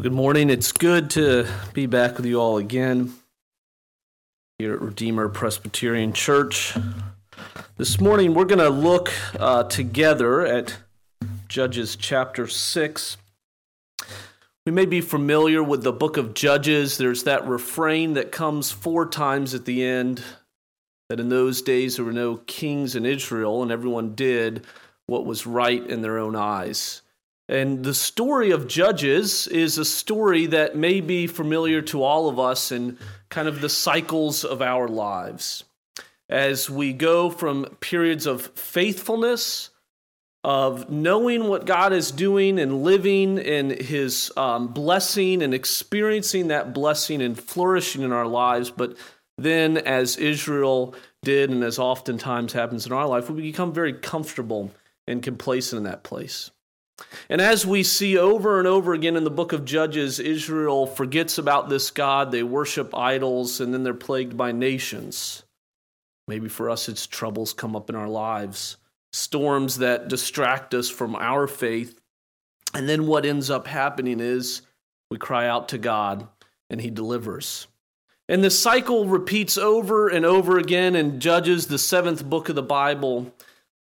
Good morning. It's good to be back with you all again here at Redeemer Presbyterian Church. This morning, we're going to look uh, together at Judges chapter 6. We may be familiar with the book of Judges. There's that refrain that comes four times at the end that in those days there were no kings in Israel, and everyone did what was right in their own eyes. And the story of Judges is a story that may be familiar to all of us in kind of the cycles of our lives. As we go from periods of faithfulness, of knowing what God is doing and living in His um, blessing and experiencing that blessing and flourishing in our lives, but then, as Israel did, and as oftentimes happens in our life, we become very comfortable and complacent in that place. And as we see over and over again in the book of Judges, Israel forgets about this God. They worship idols, and then they're plagued by nations. Maybe for us, it's troubles come up in our lives, storms that distract us from our faith. And then what ends up happening is we cry out to God, and He delivers. And the cycle repeats over and over again in Judges, the seventh book of the Bible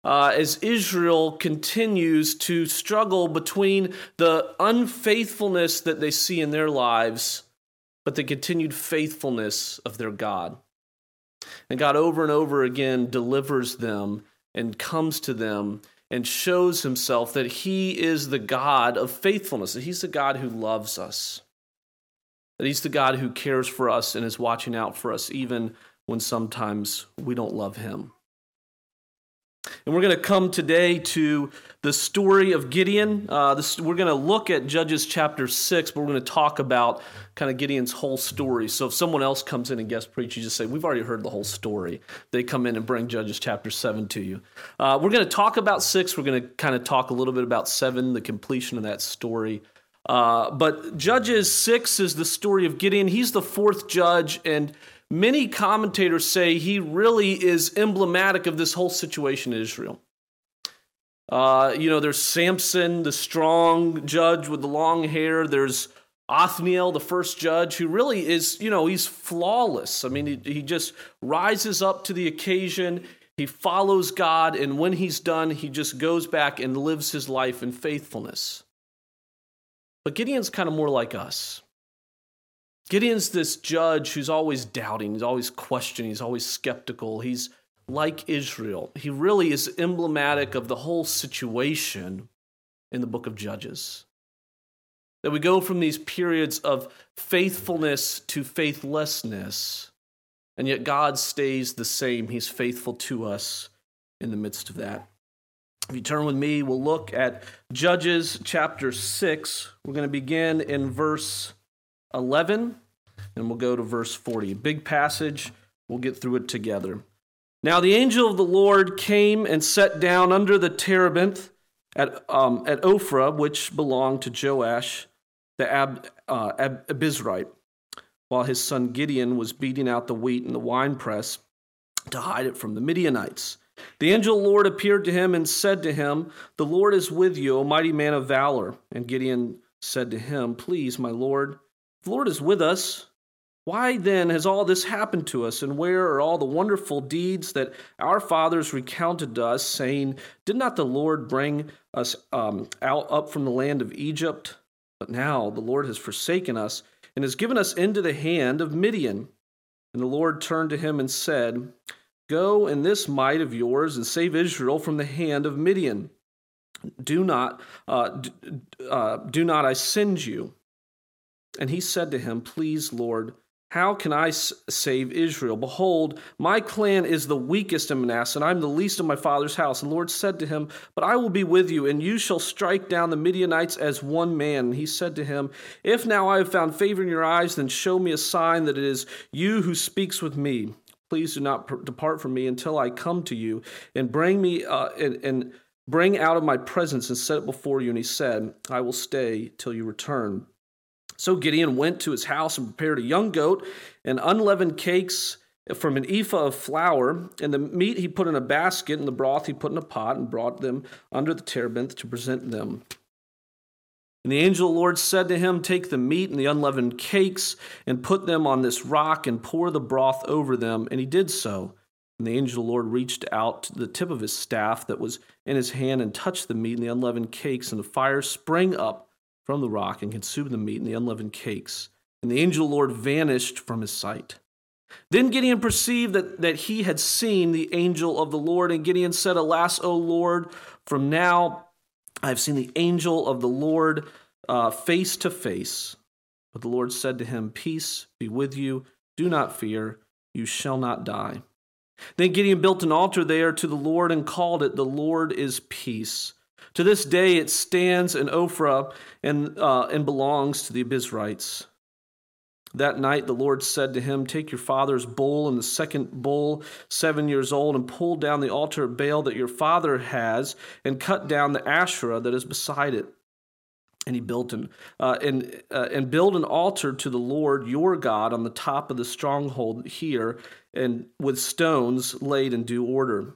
uh, as Israel continues to struggle between the unfaithfulness that they see in their lives, but the continued faithfulness of their God. And God, over and over again, delivers them and comes to them and shows himself that he is the God of faithfulness, that he's the God who loves us, that he's the God who cares for us and is watching out for us, even when sometimes we don't love him. And we're going to come today to the story of Gideon. Uh, this, we're going to look at Judges chapter 6, but we're going to talk about kind of Gideon's whole story. So if someone else comes in and guest preach, you just say, We've already heard the whole story. They come in and bring Judges chapter 7 to you. Uh, we're going to talk about 6. We're going to kind of talk a little bit about 7, the completion of that story. Uh, but Judges 6 is the story of Gideon. He's the fourth judge, and Many commentators say he really is emblematic of this whole situation in Israel. Uh, you know, there's Samson, the strong judge with the long hair. There's Othniel, the first judge, who really is, you know, he's flawless. I mean, he, he just rises up to the occasion. He follows God, and when he's done, he just goes back and lives his life in faithfulness. But Gideon's kind of more like us. Gideon's this judge who's always doubting, he's always questioning, he's always skeptical. He's like Israel. He really is emblematic of the whole situation in the book of Judges. That we go from these periods of faithfulness to faithlessness, and yet God stays the same. He's faithful to us in the midst of that. If you turn with me, we'll look at Judges chapter 6. We're going to begin in verse 11, and we'll go to verse 40. Big passage. We'll get through it together. Now the angel of the Lord came and sat down under the terebinth at, um, at Ophrah, which belonged to Joash the Ab, uh, Ab, Abizrite, while his son Gideon was beating out the wheat in the winepress to hide it from the Midianites. The angel the Lord appeared to him and said to him, The Lord is with you, O mighty man of valor. And Gideon said to him, Please, my Lord, the Lord is with us. Why then has all this happened to us, and where are all the wonderful deeds that our fathers recounted to us, saying, Did not the Lord bring us um, out up from the land of Egypt? But now the Lord has forsaken us and has given us into the hand of Midian. And the Lord turned to him and said, Go in this might of yours and save Israel from the hand of Midian. Do not, uh, d- uh, do not I send you? And he said to him, Please, Lord, how can I save Israel? Behold, my clan is the weakest in Manasseh, and I am the least of my father's house. And the Lord said to him, But I will be with you, and you shall strike down the Midianites as one man. And he said to him, If now I have found favor in your eyes, then show me a sign that it is you who speaks with me. Please do not depart from me until I come to you, and bring me uh, and, and bring out of my presence and set it before you. And he said, I will stay till you return. So Gideon went to his house and prepared a young goat and unleavened cakes from an ephah of flour, and the meat he put in a basket, and the broth he put in a pot, and brought them under the terebinth to present them. And the angel of the Lord said to him, Take the meat and the unleavened cakes and put them on this rock and pour the broth over them. And he did so. And the angel of the Lord reached out to the tip of his staff that was in his hand and touched the meat and the unleavened cakes, and the fire sprang up from the rock and consumed the meat and the unleavened cakes. And the angel of the Lord vanished from his sight. Then Gideon perceived that, that he had seen the angel of the Lord, and Gideon said, Alas, O Lord, from now I have seen the angel of the Lord uh, face to face. But the Lord said to him, Peace be with you. Do not fear. You shall not die. Then Gideon built an altar there to the Lord and called it, The Lord is Peace. To this day it stands in Ophrah and, uh, and belongs to the Abiezrites. That night the Lord said to him, Take your father's bull and the second bull, seven years old, and pull down the altar of Baal that your father has, and cut down the Asherah that is beside it. And he built an uh, and uh, and build an altar to the Lord your God on the top of the stronghold here, and with stones laid in due order.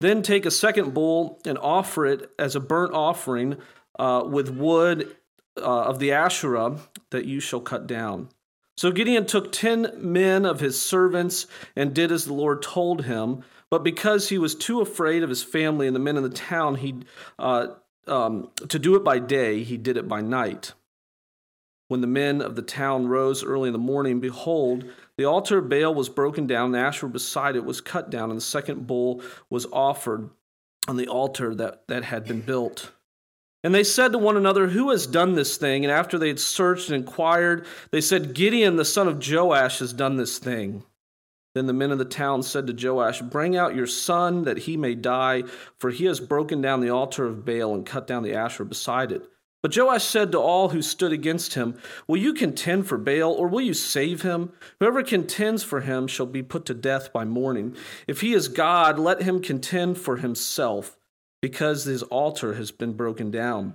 Then take a second bull and offer it as a burnt offering uh, with wood uh, of the Asherah that you shall cut down. So Gideon took ten men of his servants and did as the Lord told him. But because he was too afraid of his family and the men in the town, he uh, um, to do it by day, he did it by night. When the men of the town rose early in the morning, behold, the altar of Baal was broken down, and Asherah beside it was cut down, and the second bull was offered on the altar that, that had been built. And they said to one another, Who has done this thing? And after they had searched and inquired, they said, Gideon, the son of Joash, has done this thing. Then the men of the town said to Joash, Bring out your son that he may die, for he has broken down the altar of Baal and cut down the Asherah beside it. But Joash said to all who stood against him, Will you contend for Baal, or will you save him? Whoever contends for him shall be put to death by morning. If he is God, let him contend for himself because his altar has been broken down.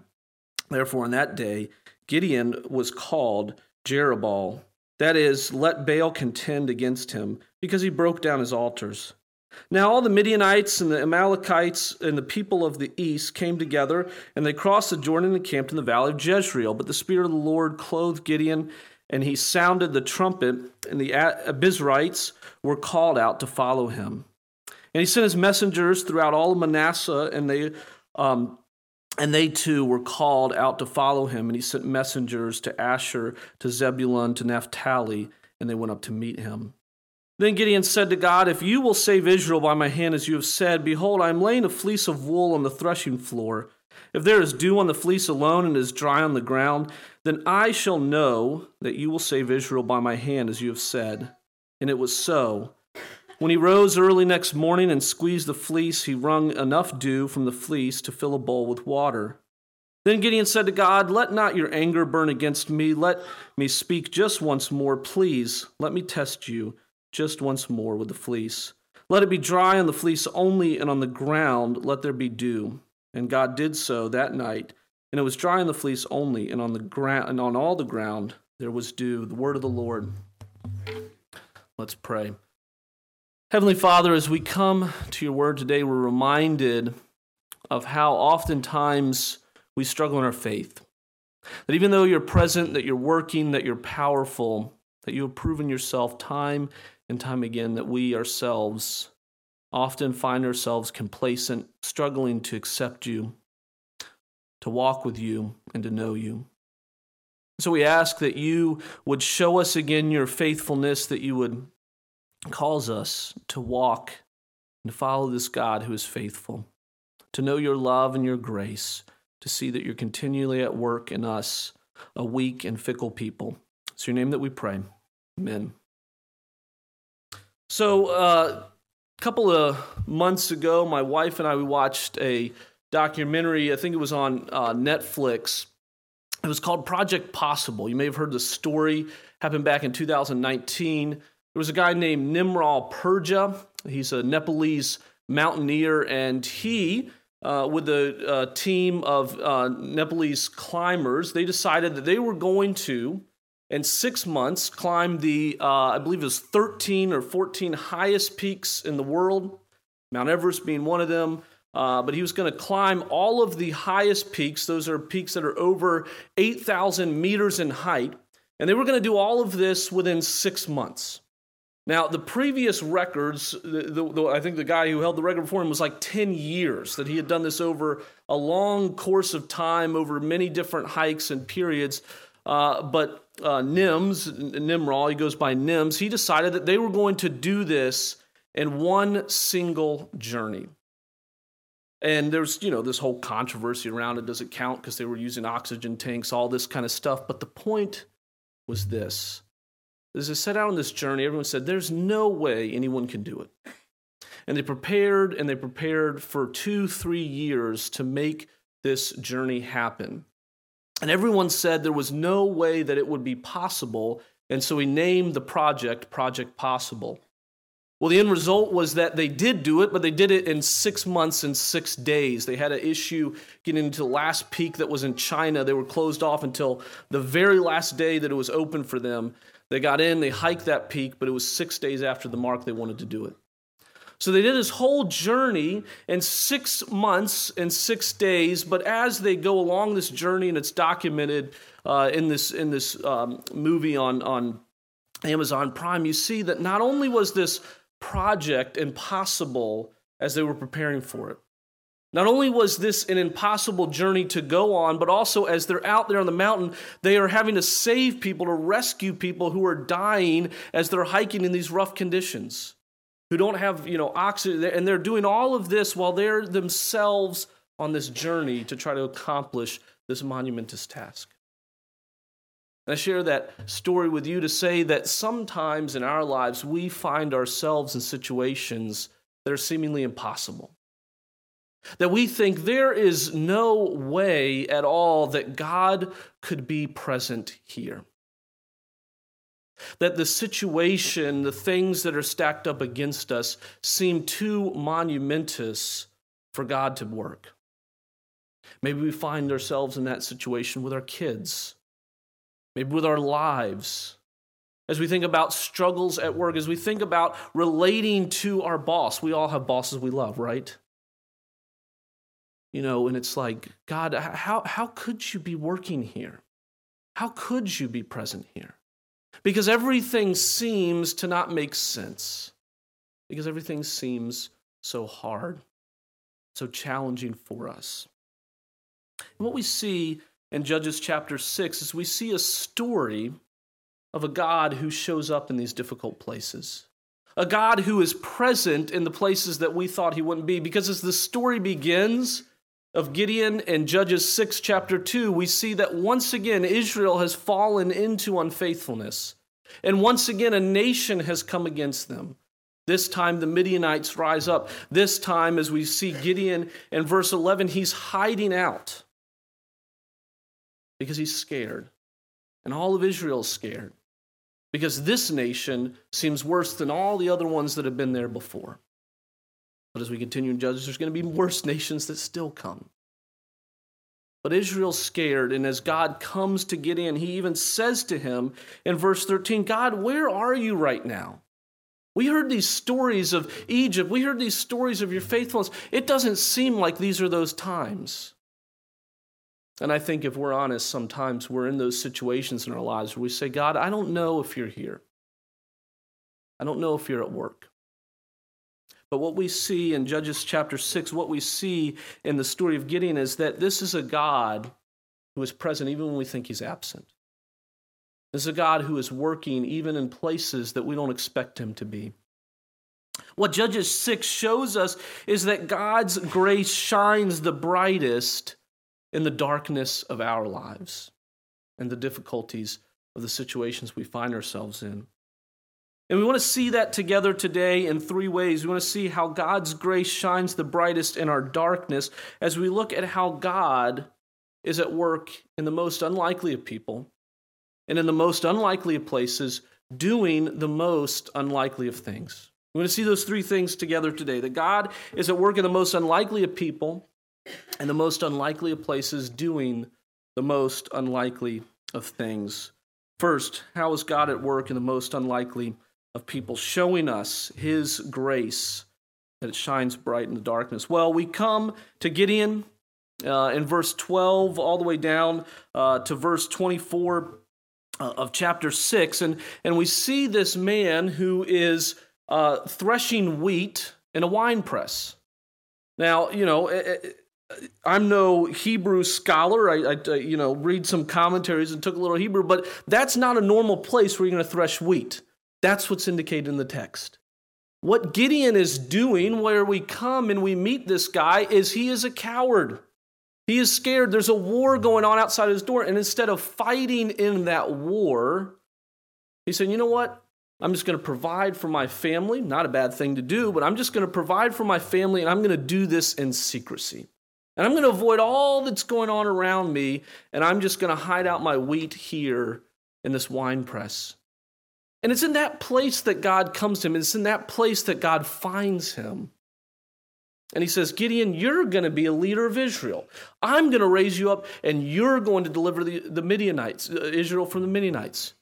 Therefore, in that day, Gideon was called Jerubbaal. That is, let Baal contend against him, because he broke down his altars. Now all the Midianites and the Amalekites and the people of the east came together, and they crossed the Jordan and camped in the valley of Jezreel. But the Spirit of the Lord clothed Gideon, and he sounded the trumpet, and the Abiezrites were called out to follow him. And he sent his messengers throughout all of Manasseh, and they um, and they too were called out to follow him. And he sent messengers to Asher, to Zebulun, to Naphtali, and they went up to meet him. Then Gideon said to God, If you will save Israel by my hand, as you have said, behold, I am laying a fleece of wool on the threshing floor. If there is dew on the fleece alone and is dry on the ground, then I shall know that you will save Israel by my hand, as you have said. And it was so. When he rose early next morning and squeezed the fleece, he wrung enough dew from the fleece to fill a bowl with water. Then Gideon said to God, Let not your anger burn against me. Let me speak just once more, please. Let me test you just once more with the fleece. Let it be dry on the fleece only, and on the ground let there be dew. And God did so that night, and it was dry on the fleece only, and on the ground and on all the ground there was dew. The word of the Lord. Let's pray. Heavenly Father, as we come to your word today, we're reminded of how oftentimes we struggle in our faith. That even though you're present, that you're working, that you're powerful, that you have proven yourself time and time again, that we ourselves often find ourselves complacent, struggling to accept you, to walk with you, and to know you. So we ask that you would show us again your faithfulness, that you would cause us to walk and follow this God who is faithful, to know your love and your grace, to see that you're continually at work in us, a weak and fickle people. It's your name that we pray. Amen. So, uh, a couple of months ago, my wife and I we watched a documentary. I think it was on uh, Netflix. It was called Project Possible. You may have heard the story. Happened back in 2019. There was a guy named Nirmal Purja. He's a Nepalese mountaineer, and he, uh, with a, a, team of uh, Nepalese climbers, they decided that they were going to, in six months, climb the, uh, I believe it was 13 or 14 highest peaks in the world, Mount Everest being one of them, Uh, but he was going to climb all of the highest peaks. Those are peaks that are over 8,000 meters in height. And they were going to do all of this within six months. Now, the previous records, the, the, the, I think the guy who held the record before him was like 10 years, that he had done this over a long course of time, over many different hikes and periods. Uh, but uh, Nims, Nimrod, he goes by Nims, he decided that they were going to do this in one single journey. And there's, you know, this whole controversy around it. Does it count because they were using oxygen tanks, all this kind of stuff. But the point was this as they set out on this journey, everyone said, There's no way anyone can do it. And they prepared and they prepared for two, three years to make this journey happen. And everyone said there was no way that it would be possible. And so he named the project Project Possible. Well, the end result was that they did do it, but they did it in six months and six days. They had an issue getting into the last peak that was in China. They were closed off until the very last day that it was open for them. They got in, they hiked that peak, but it was six days after the mark they wanted to do it. So they did this whole journey in six months and six days. But as they go along this journey, and it's documented uh, in this in this um, movie on on Amazon Prime, you see that not only was this project impossible as they were preparing for it. Not only was this an impossible journey to go on, but also as they're out there on the mountain, they are having to save people, to rescue people who are dying as they're hiking in these rough conditions, who don't have, you know, oxygen. And they're doing all of this while they're themselves on this journey to try to accomplish this monumentous task. And I share that story with you to say that sometimes in our lives we find ourselves in situations that are seemingly impossible. That we think there is no way at all that God could be present here. That the situation, the things that are stacked up against us, seem too monumentous for God to work. Maybe we find ourselves in that situation with our kids, maybe with our lives. As we think about struggles at work, as we think about relating to our boss, we all have bosses we love, right? you know, and it's like, God, how, how could you be working here? How could you be present here? Because everything seems to not make sense. Because everything seems so hard, so challenging for us. And what we see in Judges chapter 6 is we see a story of a God who shows up in these difficult places. A God who is present in the places that we thought he wouldn't be. Because as the story begins, of Gideon and Judges 6, chapter 2, we see that once again Israel has fallen into unfaithfulness. And once again, a nation has come against them. This time, the Midianites rise up. This time, as we see Gideon in verse 11, he's hiding out because he's scared. And all of Israel is scared because this nation seems worse than all the other ones that have been there before. But as we continue in Judges, there's going to be worse nations that still come. But Israel's scared, and as God comes to Gideon, he even says to him in verse 13, God, where are you right now? We heard these stories of Egypt. We heard these stories of your faithfulness. It doesn't seem like these are those times. And I think if we're honest, sometimes we're in those situations in our lives where we say, God, I don't know if you're here. I don't know if you're at work. But what we see in Judges chapter 6, what we see in the story of Gideon is that this is a God who is present even when we think he's absent. This is a God who is working even in places that we don't expect him to be. What Judges 6 shows us is that God's grace shines the brightest in the darkness of our lives and the difficulties of the situations we find ourselves in. And we want to see that together today in three ways. We want to see how God's grace shines the brightest in our darkness as we look at how God is at work in the most unlikely of people and in the most unlikely of places, doing the most unlikely of things. We want to see those three things together today that God is at work in the most unlikely of people and the most unlikely of places, doing the most unlikely of things. First, how is God at work in the most unlikely of people, showing us His grace that it shines bright in the darkness? Well, we come to Gideon uh, in verse 12 all the way down uh, to verse 24 uh, of chapter 6, and, and we see this man who is uh, threshing wheat in a wine press. Now, you know, eh, eh, I'm no Hebrew scholar. I, I, you know, read some commentaries and took a little Hebrew, but that's not a normal place where you're going to thresh wheat. That's what's indicated in the text. What Gideon is doing, where we come and we meet this guy, is he is a coward. He is scared. There's a war going on outside his door. And instead of fighting in that war, he said, You know what? I'm just going to provide for my family. Not a bad thing to do, but I'm just going to provide for my family and I'm going to do this in secrecy. And I'm going to avoid all that's going on around me, and I'm just going to hide out my wheat here in this wine press. And it's in that place that God comes to him. It's in that place that God finds him. And he says, Gideon, you're going to be a leader of Israel. I'm going to raise you up, and you're going to deliver the, the Midianites, uh, Israel from the Midianites.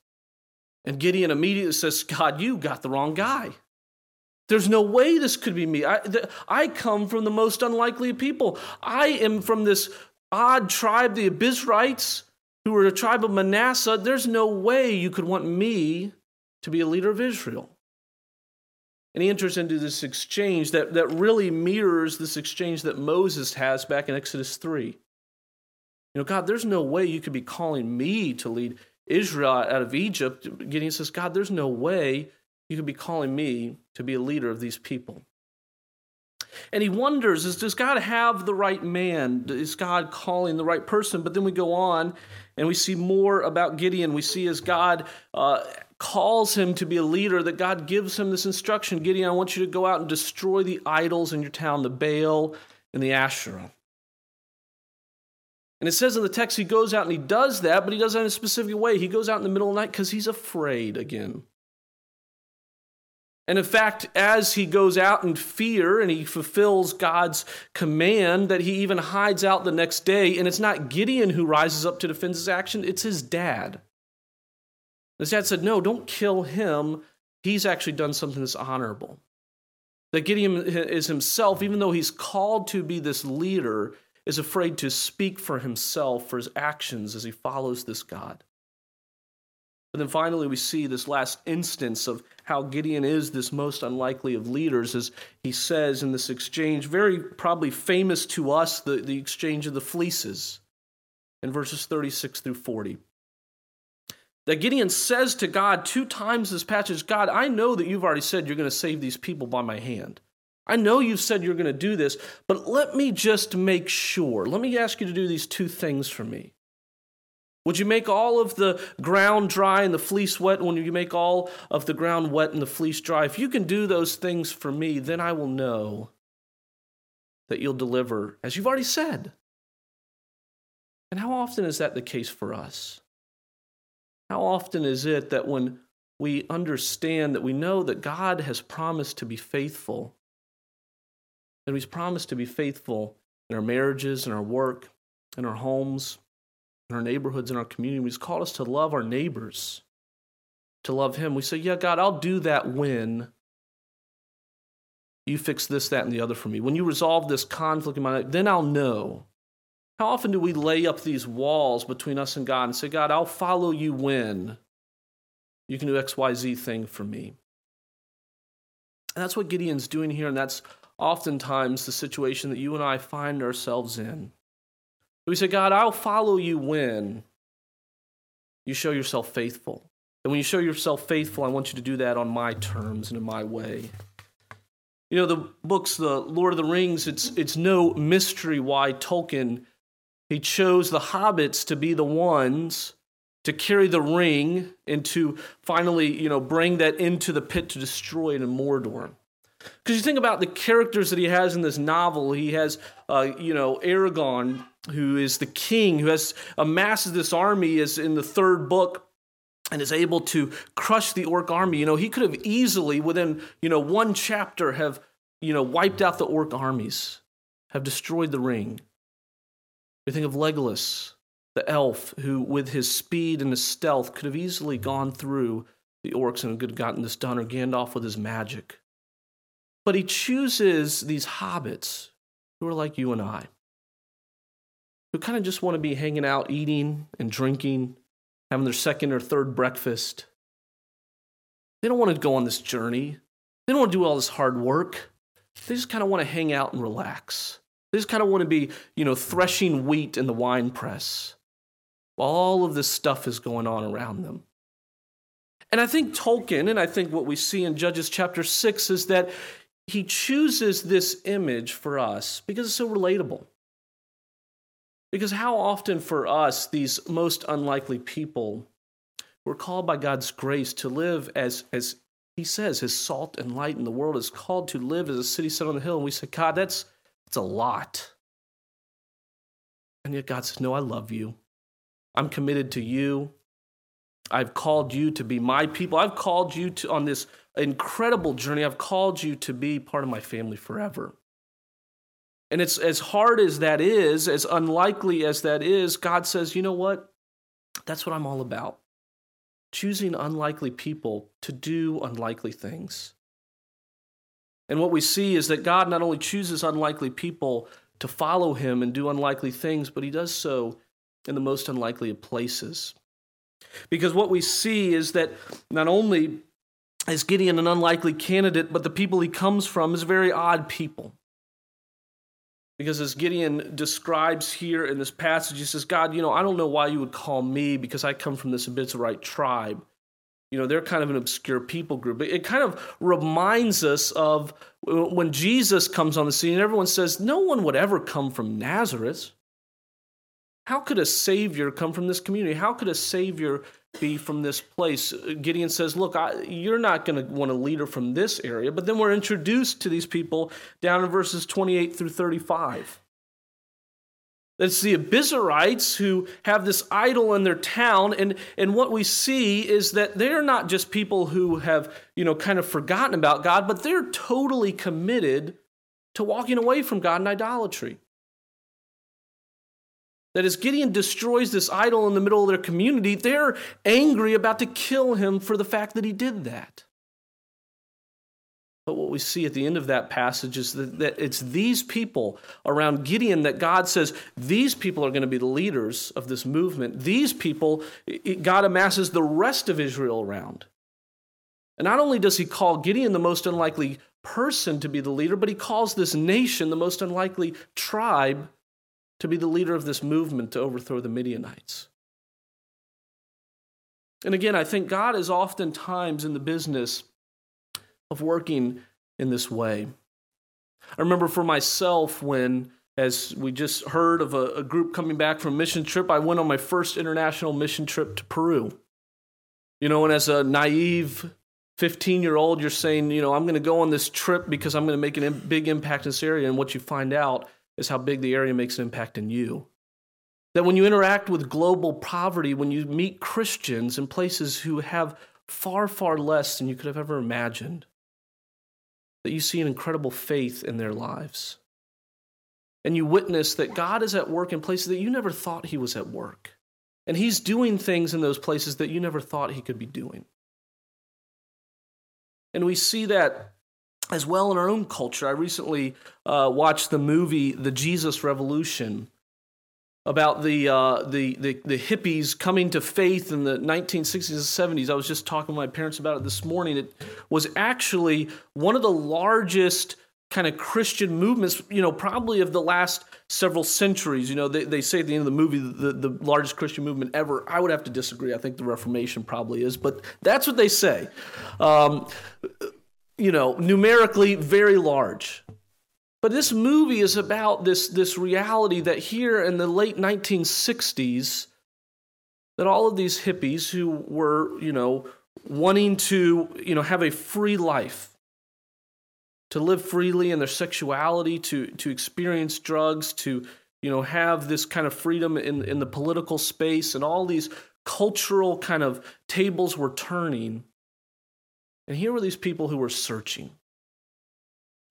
And Gideon immediately says, God, you got the wrong guy. There's no way this could be me. I, the, I come from the most unlikely people. I am from this odd tribe, the Abiezrites, who are a tribe of Manasseh. There's no way you could want me to be a leader of Israel. And he enters into this exchange that, that really mirrors this exchange that Moses has back in Exodus 3. You know, God, there's no way you could be calling me to lead Israel out of Egypt. Gideon says, God, there's no way you could be calling me to be a leader of these people. And he wonders, is, does God have the right man? Is God calling the right person? But then we go on and we see more about Gideon. We see as God uh, calls him to be a leader, that God gives him this instruction Gideon, I want you to go out and destroy the idols in your town, the Baal and the Asherah. And it says in the text, he goes out and he does that, but he does that in a specific way. He goes out in the middle of the night because he's afraid again. And in fact, as he goes out in fear and he fulfills God's command, that he even hides out the next day. And it's not Gideon who rises up to defend his action, it's his dad. His dad said, No, don't kill him. He's actually done something that's honorable. That Gideon is himself, even though he's called to be this leader, is afraid to speak for himself, for his actions as he follows this God. But then finally, we see this last instance of how Gideon is this most unlikely of leaders, as he says in this exchange, very probably famous to us, the, the exchange of the fleeces in verses 36 through 40 that Gideon says to God two times this passage God, I know that you've already said you're going to save these people by my hand. I know you've said you're going to do this, but let me just make sure. Let me ask you to do these two things for me. Would you make all of the ground dry and the fleece wet? When you make all of the ground wet and the fleece dry, if you can do those things for me, then I will know that you'll deliver, as you've already said. And how often is that the case for us? How often is it that when we understand that we know that God has promised to be faithful, that He's promised to be faithful in our marriages, in our work, in our homes, in our neighborhoods, in our community. He's called us to love our neighbors, to love Him. We say, Yeah, God, I'll do that when you fix this, that, and the other for me. When you resolve this conflict in my life, then I'll know how often do we lay up these walls between us and God and say, God, I'll follow you when you can do XYZ thing for me? And that's what Gideon's doing here, and that's oftentimes the situation that you and I find ourselves in. We say, God, I'll follow you when you show yourself faithful. And when you show yourself faithful, I want you to do that on my terms and in my way. You know, the books, the Lord of the Rings, it's, it's no mystery why Tolkien he chose the hobbits to be the ones to carry the ring and to finally, you know, bring that into the pit to destroy it in Mordor. Because you think about the characters that he has in this novel, he has, uh, you know, Aragorn, who is the king, who has amasses this army, is in the third book, and is able to crush the orc army. You know, he could have easily, within you know one chapter, have you know wiped out the orc armies, have destroyed the ring. We think of Legolas, the elf, who, with his speed and his stealth, could have easily gone through the orcs and could have gotten this done, or Gandalf with his magic. But he chooses these hobbits who are like you and I, who kind of just want to be hanging out, eating and drinking, having their second or third breakfast. They don't want to go on this journey. They don't want to do all this hard work. They just kind of want to hang out and relax. They just kind of want to be, you know, threshing wheat in the wine press while all of this stuff is going on around them. And I think Tolkien, and I think what we see in Judges chapter 6 is that he chooses this image for us because it's so relatable. Because how often for us, these most unlikely people, we're called by God's grace to live as, as he says, his salt and light in the world is called to live as a city set on the hill. And we say, God, that's, that's a lot. And yet God says, No, I love you. I'm committed to you. I've called you to be my people. I've called you to on this incredible journey. I've called you to be part of my family forever. And it's as hard as that is, as unlikely as that is, God says, you know what? That's what I'm all about. Choosing unlikely people to do unlikely things. And what we see is that God not only chooses unlikely people to follow him and do unlikely things, but he does so in the most unlikely of places. Because what we see is that not only is Gideon an unlikely candidate, but the people he comes from is very odd people. Because as Gideon describes here in this passage, he says, God, you know, I don't know why you would call me because I come from this Abiezrite tribe. You know, they're kind of an obscure people group. It kind of reminds us of uh, when Jesus comes on the scene and everyone says, No one would ever come from Nazareth. How could a savior come from this community? How could a savior be from this place? Uh, Gideon says, Look, I, you're not going to want a leader from this area. But then we're introduced to these people down in verses 28 through 35. It's the Abiezrites who have this idol in their town, and, and what we see is that they're not just people who have, you know, kind of forgotten about God, but they're totally committed to walking away from God and idolatry. That as Gideon destroys this idol in the middle of their community, they're angry about to kill him for the fact that he did that. But what we see at the end of that passage is that, that, it's these people around Gideon that God says, these people are going to be the leaders of this movement. These people, God amasses the rest of Israel around. And not only does he call Gideon the most unlikely person to be the leader, but he calls this nation the most unlikely tribe to be the leader of this movement to overthrow the Midianites. And again, I think God is oftentimes in the business of working in this way. I remember for myself when, as we just heard of a, a group coming back from a mission trip, I went on my first international mission trip to Peru. You know, and as a naive 15 year old, you're saying, you know, I'm going to go on this trip because I'm going to make a big impact in this area. And what you find out is how big the area makes an impact in you. That when you interact with global poverty, when you meet Christians in places who have far, far less than you could have ever imagined, that you see an incredible faith in their lives. And you witness that God is at work in places that you never thought He was at work. And He's doing things in those places that you never thought He could be doing. And we see that as well in our own culture. I recently uh, watched the movie The Jesus Revolution about the, uh, the, the, the, hippies coming to faith in the 1960s and 70s. I was just talking to my parents about it this morning. It was actually one of the largest kind of Christian movements, you know, probably of the last several centuries. You know, they, they say at the end of the movie, the, the largest Christian movement ever. I would have to disagree. I think the Reformation probably is, but that's what they say. Um, you know, numerically very large. But this movie is about this, this reality that here in the late 1960s, that all of these hippies who were, you know, wanting to, you know, have a free life, to live freely in their sexuality, to, to experience drugs, to, you know, have this kind of freedom in, in the political space, and all these cultural kind of tables were turning and here were these people who were searching.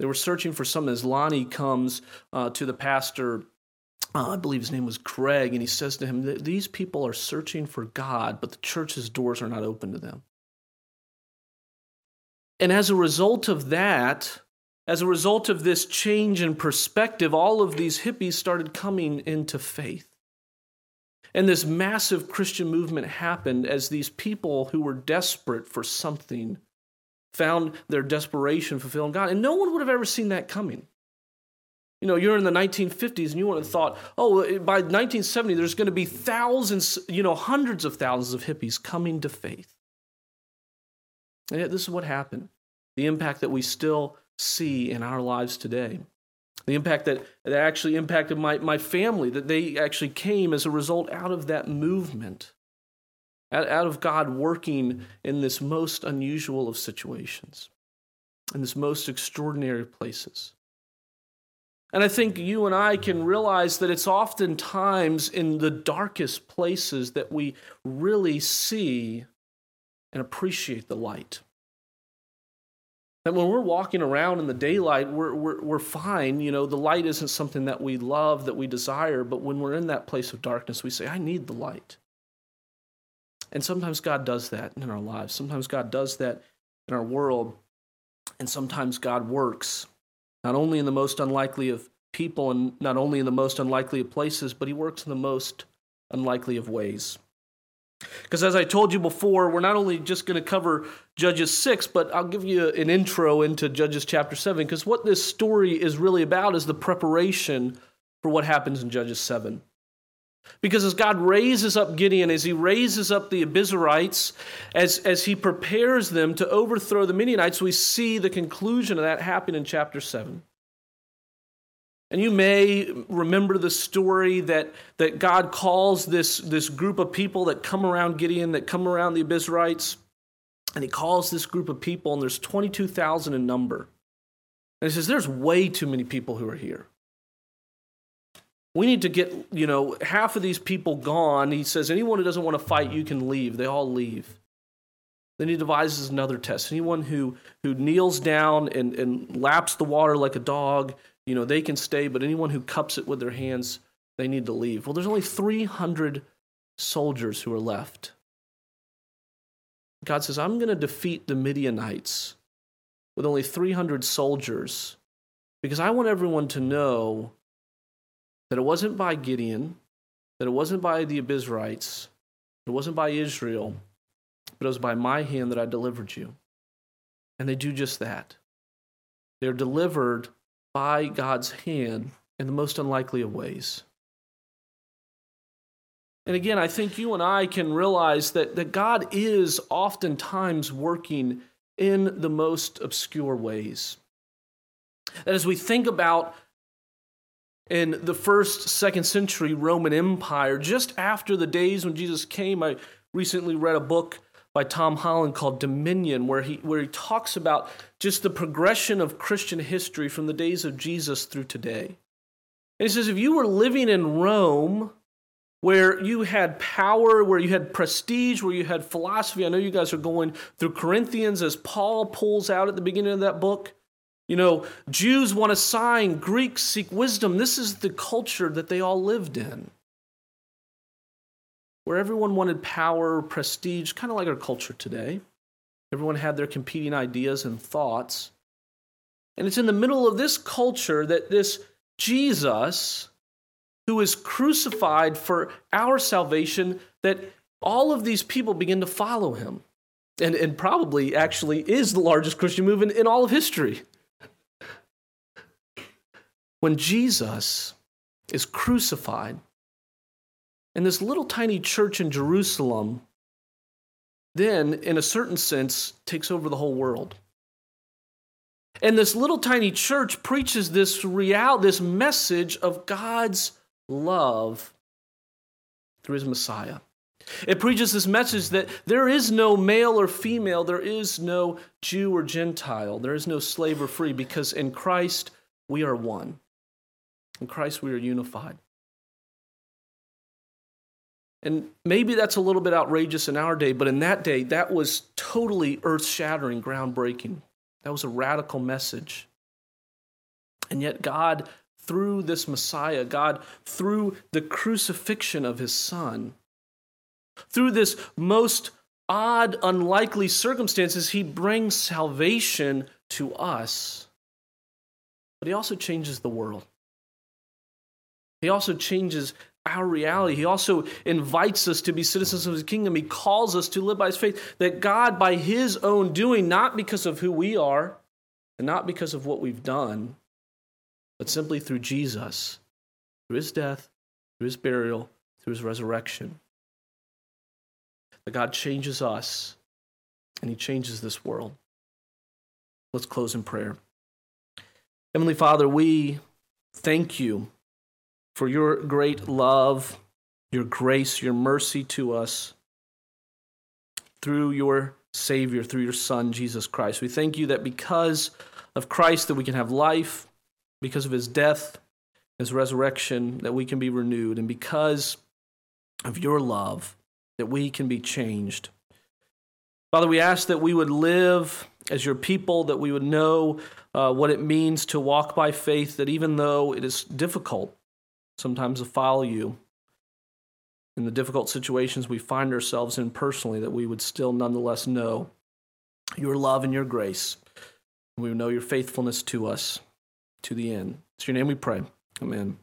They were searching for some. As Lonnie comes uh, to the pastor, uh, I believe his name was Craig, and he says to him, These people are searching for God, but the church's doors are not open to them. And as a result of that, as a result of this change in perspective, all of these hippies started coming into faith. And this massive Christian movement happened as these people who were desperate for something found their desperation fulfilling God. And no one would have ever seen that coming. You know, you're in the 1950s and you would have thought, oh, by 1970, there's going to be thousands, you know, hundreds of thousands of hippies coming to faith. And yet, this is what happened. The impact that we still see in our lives today. The impact that, that actually impacted my, my family, that they actually came as a result out of that movement, out, of God working in this most unusual of situations, in this most extraordinary places. And I think you and I can realize that it's oftentimes in the darkest places that we really see and appreciate the light. That when we're walking around in the daylight, we're, we're, we're fine. You know, the light isn't something that we love, that we desire. But when we're in that place of darkness, we say, I need the light. And sometimes God does that in our lives. Sometimes God does that in our world. And sometimes God works, not only in the most unlikely of people and not only in the most unlikely of places, but He works in the most unlikely of ways. Because as I told you before, we're not only just going to cover Judges 6, but I'll give you an intro into Judges chapter 7, because what this story is really about is the preparation for what happens in Judges 7. Because as God raises up Gideon, as he raises up the Abiezrites, as, as he prepares them to overthrow the Midianites, we see the conclusion of that happen in chapter 7. And you may remember the story that, that God calls this, this group of people that come around Gideon, that come around the Abiezrites, and he calls this group of people, and there's 22,000 in number. And he says, There's way too many people who are here. We need to get, you know, half of these people gone. He says, Anyone who doesn't want to fight, you can leave. They all leave. Then he devises another test. Anyone who, who kneels down and, and laps the water like a dog, you know, they can stay, but anyone who cups it with their hands, they need to leave. Well, there's only 300 soldiers who are left. God says, I'm going to defeat the Midianites with only 300 soldiers because I want everyone to know that it wasn't by Gideon, that it wasn't by the Abiezrites, it wasn't by Israel, but it was by my hand that I delivered you. And they do just that. They're delivered by God's hand in the most unlikely of ways. And again, I think you and I can realize that, that God is oftentimes working in the most obscure ways. That as we think about in the first, second century Roman Empire, just after the days when Jesus came, I recently read a book by Tom Holland called Dominion, where he, where he talks about just the progression of Christian history from the days of Jesus through today. And he says, if you were living in Rome, where you had power, where you had prestige, where you had philosophy, I know you guys are going through Corinthians as Paul pulls out at the beginning of that book. You know, Jews want a sign, Greeks seek wisdom. This is the culture that they all lived in where everyone wanted power, prestige, kind of like our culture today. Everyone had their competing ideas and thoughts. And it's in the middle of this culture that this Jesus, who is crucified for our salvation, that all of these people begin to follow him. And, and probably actually is the largest Christian movement in all of history. When Jesus is crucified, and this little tiny church in Jerusalem then, in a certain sense, takes over the whole world. And this little tiny church preaches this real, this message of God's love through his Messiah. It preaches this message that there is no male or female, there is no Jew or Gentile, there is no slave or free, because in Christ we are one. In Christ we are unified. And maybe that's a little bit outrageous in our day, but in that day, that was totally earth shattering, groundbreaking. That was a radical message. And yet, God, through this Messiah, God, through the crucifixion of his Son, through this most odd, unlikely circumstances, he brings salvation to us but he also changes the world. He also changes our reality. He also invites us to be citizens of his kingdom. He calls us to live by his faith. That God, by his own doing, not because of who we are and not because of what we've done, but simply through Jesus, through his death, through his burial, through his resurrection, that God changes us and he changes this world. Let's close in prayer. Heavenly Father, we thank you for your great love, your grace, your mercy to us through your Savior, through your Son, Jesus Christ. We thank you that because of Christ that we can have life, because of his death, his resurrection, that we can be renewed, and because of your love, that we can be changed. Father, we ask that we would live as your people, that we would know uh, what it means to walk by faith, that even though it is difficult sometimes to follow you in the difficult situations we find ourselves in personally, that we would still nonetheless know your love and your grace. We know your faithfulness to us to the end. It's your name we pray. Amen.